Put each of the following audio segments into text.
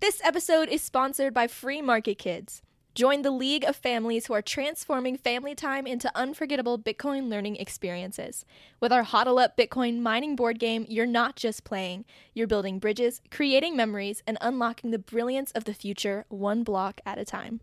This episode is sponsored by Free Market Kids. Join the league of families who are transforming family time into unforgettable Bitcoin learning experiences. With our Hodl Up Bitcoin mining board game, you're not just playing, you're building bridges, creating memories, and unlocking the brilliance of the future one block at a time.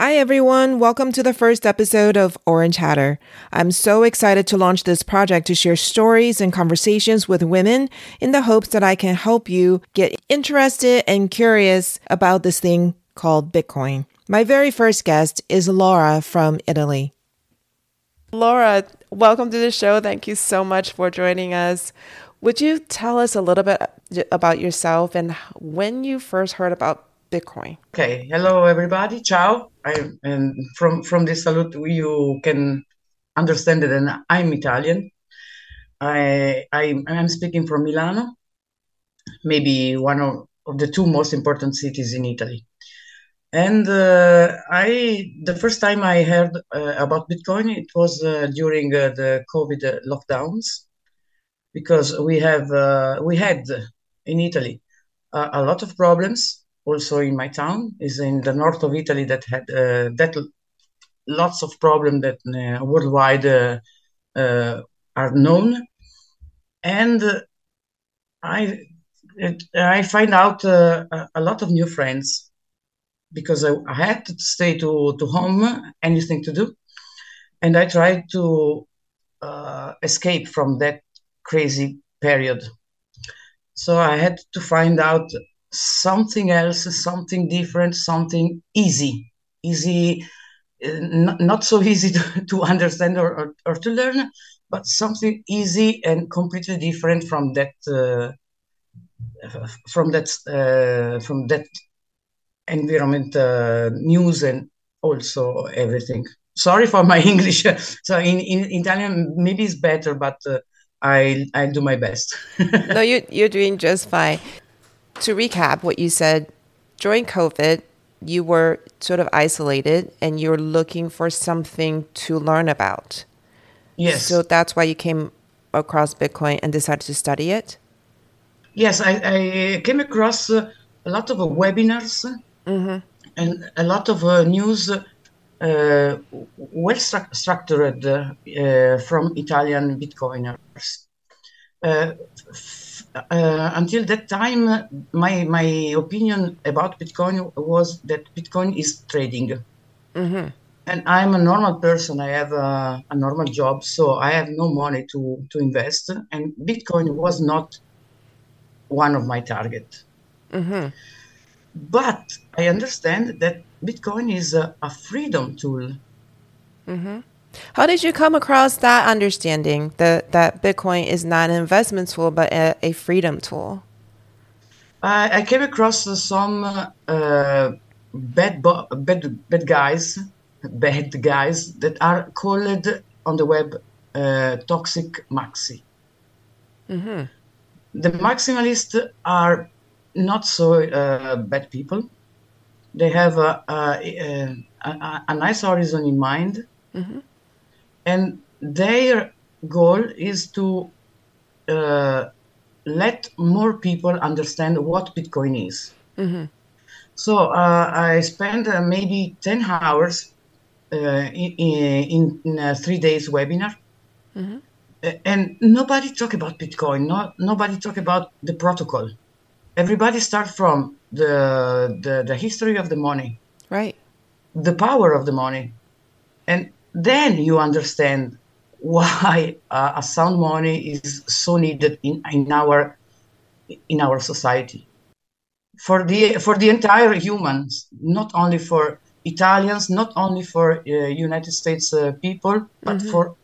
Hi, everyone. Welcome to the first episode of Orange Hatter. I'm so excited to launch this project to share stories and conversations with women in the hopes that I can help you get interested and curious about this thing called Bitcoin. My very first guest is Laura from Italy. Laura, welcome to the show. Thank you so much for joining us. Would you tell us a little bit about yourself and when you first heard about Bitcoin? Okay. Hello, everybody. Ciao. I and from from this salute you can understand that I'm Italian. I I am speaking from Milano, maybe one of, of the two most important cities in Italy. And uh, I, the first time I heard uh, about Bitcoin, it was uh, during uh, the COVID lockdowns, because we have uh, we had in Italy a lot of problems. Also in my town, is in the north of Italy that had uh, that lots of problems that worldwide are known, and I it, I find out a lot of new friends because I, I, had to stay to, to home, anything to do. And I tried to uh, escape from that crazy period. So I had to find out something else, something different, something easy, easy, uh, not, not so easy to, to understand or, or, or, to learn, but something easy and completely different from that. Uh, from that uh, from that environment uh, news and also everything. Sorry for my English. so in, in Italian, maybe it's better, but uh, I I do my best. no, you you're doing just fine. To recap, what you said during COVID, you were sort of isolated and you're looking for something to learn about. Yes. So that's why you came across Bitcoin and decided to study it. Yes, I, I came across uh, a lot of webinars Mm-hmm. And a lot of uh, news, uh, well stru- structured uh, from Italian Bitcoiners. F- until that time, my my opinion about Bitcoin was that Bitcoin is trading. Mm-hmm and I'm a normal person. I have a, a, normal job, so I have no money to to invest. And Bitcoin was not one of my target. Mm-hmm. But I understand that Bitcoin is a, a freedom tool. Mm-hmm. How did you come across that understanding that, that Bitcoin is not an investment tool but a, a freedom tool? I, I came across some uh, bad, bo- bad, bad guys, bad guys that are called on the web uh, toxic maxi. Mm-hmm. The maximalists are not so uh, bad people. They have a, a, a, a nice horizon in mind, mm-hmm. And their goal is to uh, let more people understand what Bitcoin is. Mm-hmm. So uh, I spent uh, maybe 10 hours uh, in, in, in, a three days webinar. Mm-hmm. And nobody talk about Bitcoin. No, nobody talk about the protocol everybody start from the, the the history of the money right the power of the money and then you understand why uh, a sound money is so needed in, in our in our society for the for the entire humans not only for italians not only for uh, united states uh, people but mm-hmm. for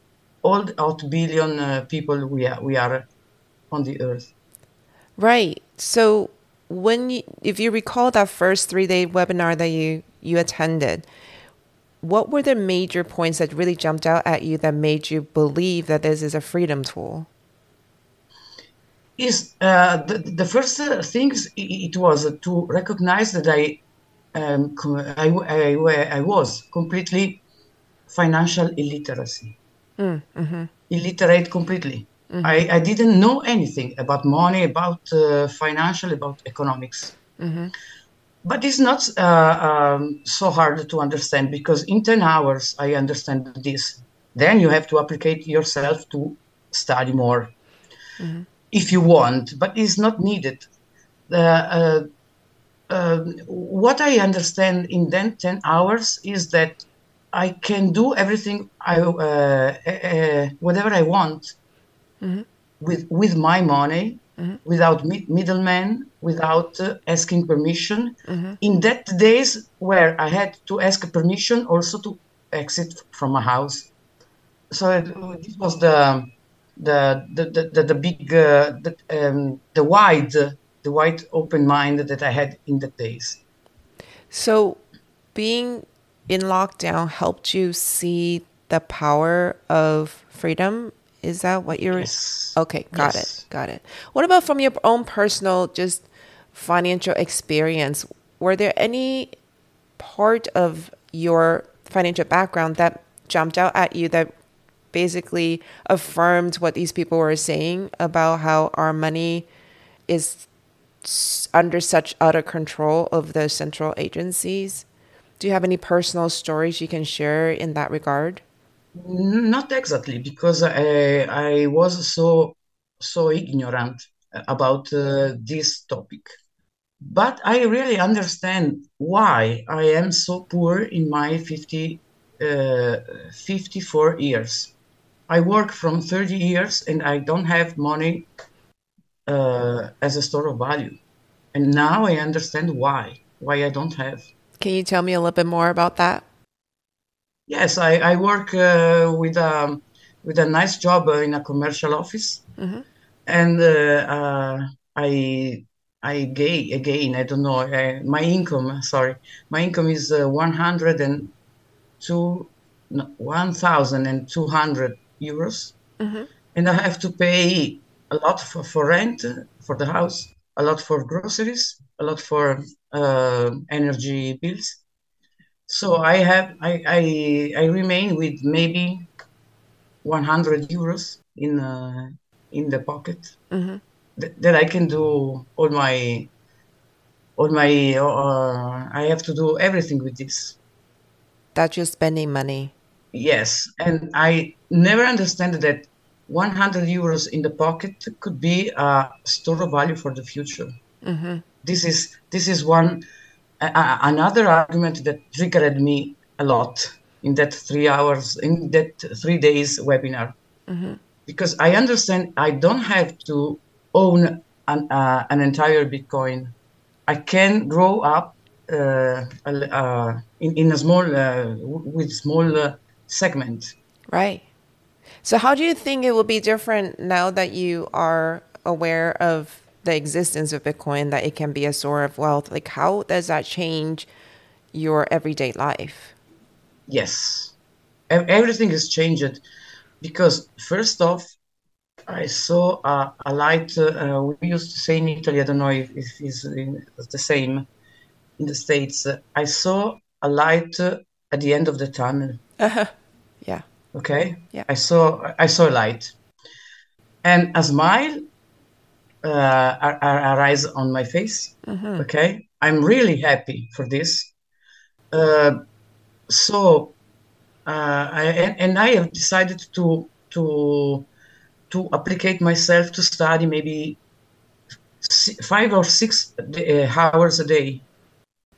all the 8 billion uh, people we are we are on the earth Right. So when you, if you recall that first three day webinar that you you attended, what were the major points that really jumped out at you that made you believe that this is a freedom tool? Is uh, the, the first uh, things it was to recognize that I, um, I, I, I was completely financial illiteracy, mm, mm-hmm. illiterate completely. Mm-hmm. I, I didn't know anything about money, about uh, financial, about economics. But it's not uh, um, so hard to understand because in 10 hours I understand this. Then you have to applicate yourself to study more if you want, but it's not needed. Uh, uh, uh, what I understand in then 10 hours is that I can do everything I uh, uh, whatever I want with with my money without mi- middlemen without uh, asking permission. In that days where I had to ask permission also to exit from a house. So it, this was the the the the, the, big uh, the, um, the wide the wide open mind that I had in the days. So, being in lockdown helped you see the power of freedom. Is that what you're? Yes. Okay, got Yes. it, got it. What about from your own personal, just financial experience? Were there any part of your financial background that jumped out at you that basically affirmed what these people were saying about how our money is under such utter control of the central agencies. Do you have any personal stories you can share in that regard? Not exactly, because I, I was so so ignorant about uh, this topic. But I really understand why I am so poor in my 50, uh, 54 years. I work from 30 years and I don't have money uh, as a store of value. And now I understand why, why I don't have. Can you tell me a little bit more about that? Yes, I, I work uh, with a with a nice job uh, in a commercial office, and uh, uh, I I gain again. I don't know uh, my income. Sorry, my income is uh, one hundred and two no, one thousand and two hundred euros, and I have to pay a lot for, for rent for the house, a lot for groceries, a lot for uh, energy bills. So I have I, I I remain with maybe 100 euros in uh, in the pocket that, that I can do all my all my uh, I have to do everything with this. That you're spending money. Yes, and I never understand that 100 euros in the pocket could be a store of value for the future. This is this is one a- another argument that triggered me a lot in that three hours in that three days webinar because I understand I don't have to own an, uh, an entire Bitcoin. I can grow up uh, uh, in, in a small uh, with small uh, segment. Right. So, how do you think it will be different now that you are aware of the existence of Bitcoin, that it can be a source of wealth? Like, how does that change your everyday life? Yes, everything has changed because first off, I saw a, a light. Uh, we used to say in Italy. I don't know if, if it's, in, the same in the States. Uh, I saw a light at the end of the tunnel. Yeah. Okay. Yeah. I saw I saw a light, and a smile uh, ar- ar- arise on my face. Okay. I'm really happy for this. Uh, so uh, I, and, I have decided to to to applicate myself to study maybe si- five or six uh, hours a day.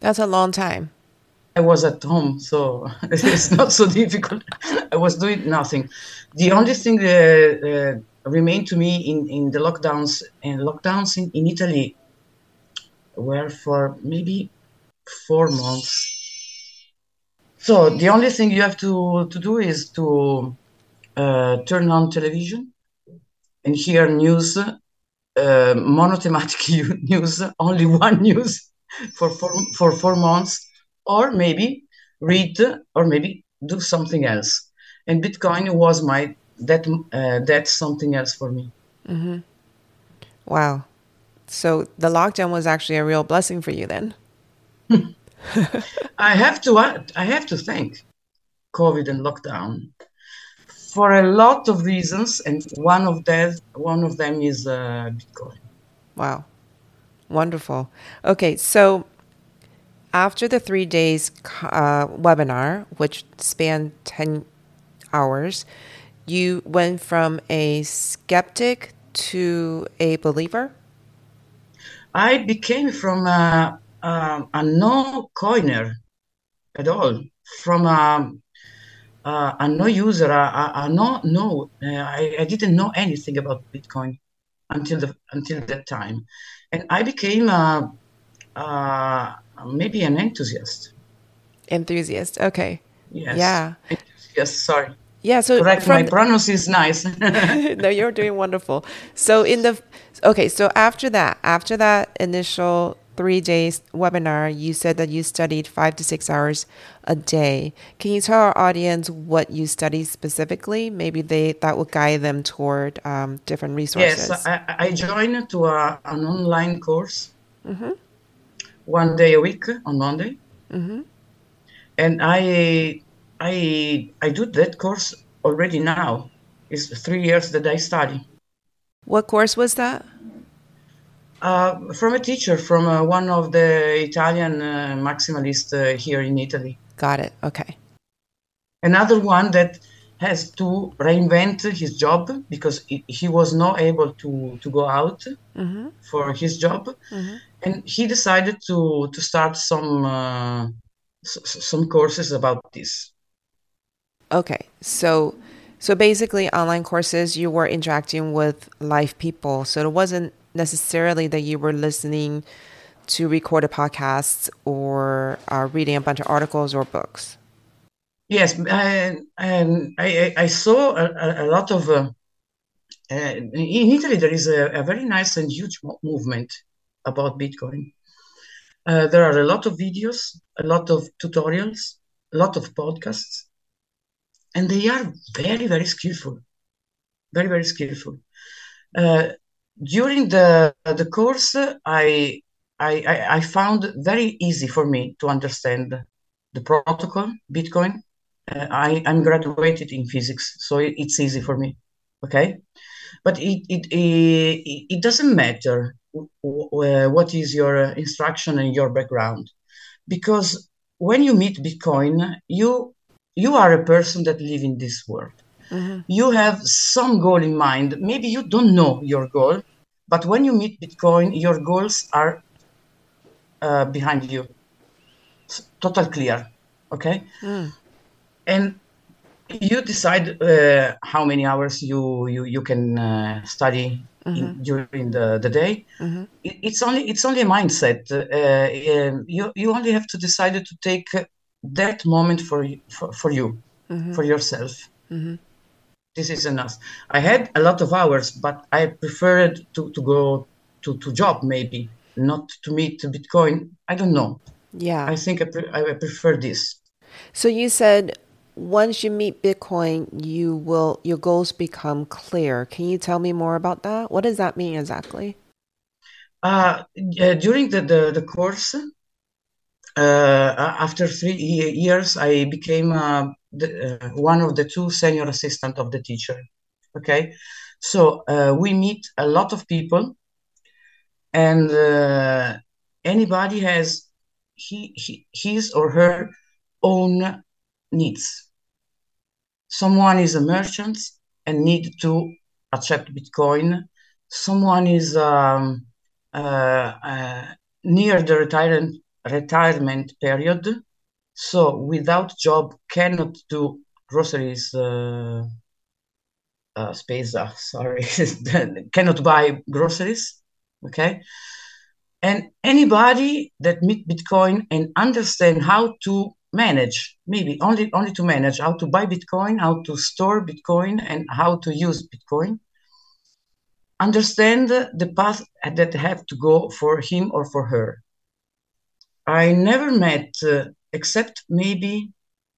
That's a long time. I was at home, so it's not so difficult. I was doing nothing. The only thing that uh, remained to me in, in the lockdowns and lockdowns in, in Italy were for maybe four months. So the only thing you have to, to do is to uh, turn on television and hear news, uh, monothematic news, only one news for four, for four months, or maybe read or maybe do something else. And Bitcoin was my that uh, that's something else for me. Wow. So, the lockdown was actually a real blessing for you then. I have to I have to thank COVID and lockdown for a lot of reasons, and one of them one of them is uh, Bitcoin. Wow. Wonderful. Okay, so after the three days uh, webinar, which spanned 10 hours, you went from a skeptic to a believer? I became from a, a, a no coiner at all, from a, a, a no user, a, a no, no, uh, I, I didn't know anything about Bitcoin until the until that time, and I became a, a maybe an enthusiast. Enthusiast, okay. Yes. Yeah. Yes. Sorry. Yeah, so correct. from- My pronounce is nice. no, you're doing wonderful. So in the okay, so after that, after that initial three days webinar, you said that you studied five to six hours a day. Can you tell our audience what you studied specifically? Maybe they that would guide them toward um, different resources. yes, I, I joined to a, an online course one day a week on Monday, and I I I do that course already now. It's three years that I study. what course was that? Uh, from a teacher from uh, one of the Italian uh, maximalists uh, here in Italy. Got it. Okay. Another one that has to reinvent his job because he, was not able to, to go out for his job, and he decided to to start some uh, s- some courses about this. Okay. So so basically online courses you were interacting with live people. So it wasn't necessarily that you were listening to recorded podcasts or uh, reading a bunch of articles or books. Yes, and, I, I saw a, a- a lot of. Uh, uh, in Italy, there is a, a very nice and huge movement about Bitcoin. Uh, there are a lot of videos, a lot of tutorials, a lot of podcasts, and they are very, very skillful. Very, very skillful. Uh, during the the course, I, I I found very easy for me to understand the protocol Bitcoin. Uh, I I'm graduated in physics, so it, it's easy for me. Okay, but it it it, it doesn't matter w- what is your uh, instruction and your background, because when you meet Bitcoin, you you are a person that live in this world. You have some goal in mind. Maybe you don't know your goal, but when you meet Bitcoin, your goals are uh, behind you, S- total clear. Okay, and you decide uh, how many hours you you, you can uh, study in, during the, the day. It- it's only it's only a mindset. Uh, um, you you only have to decide to take that moment for y- for, for you, for yourself. This is enough. I had a lot of hours, but I preferred to, to go to, to job maybe, not to meet Bitcoin. I don't know. Yeah. I think I, pre- I prefer this. So you said once you meet Bitcoin, you will your goals become clear. Can you tell me more about that? What does that mean exactly? Uh, uh, during the, the, the course, after three years, I became uh, the, uh, one of the two senior assistant of the teacher. Okay, so uh, we meet a lot of people, and uh, anybody has he, he his or her own needs. Someone is a merchant and need to accept Bitcoin. Someone is um, uh, uh, near the retirement retirement period, so without job cannot do groceries. Uh, uh, spesa, sorry, cannot buy groceries. Okay, and anybody that meet Bitcoin and understand how to manage, maybe only only to manage how to buy Bitcoin, how to store Bitcoin, and how to use Bitcoin, understand the path that have to go for him or for her. I never met, uh, except maybe,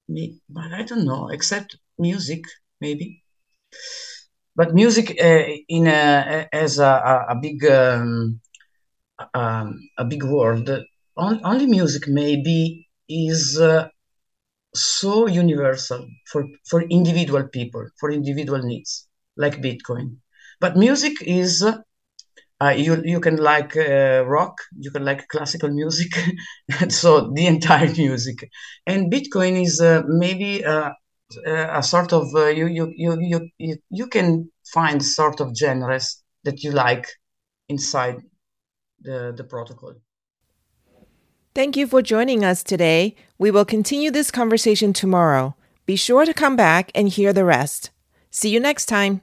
me, but I don't know, except music, maybe. But music uh, in a, as a, a, big um, um, a big word. On, only music maybe is uh, so universal for for individual people, for individual needs, like Bitcoin. But music is uh, you you can like uh, rock, you can like classical music, so the entire music. And Bitcoin is uh, maybe uh, uh, a sort of uh, you, you you you you can find sort of genres that you like inside the the protocol. Thank you for joining us today. We will continue this conversation tomorrow. Be sure to come back and hear the rest. See you next time.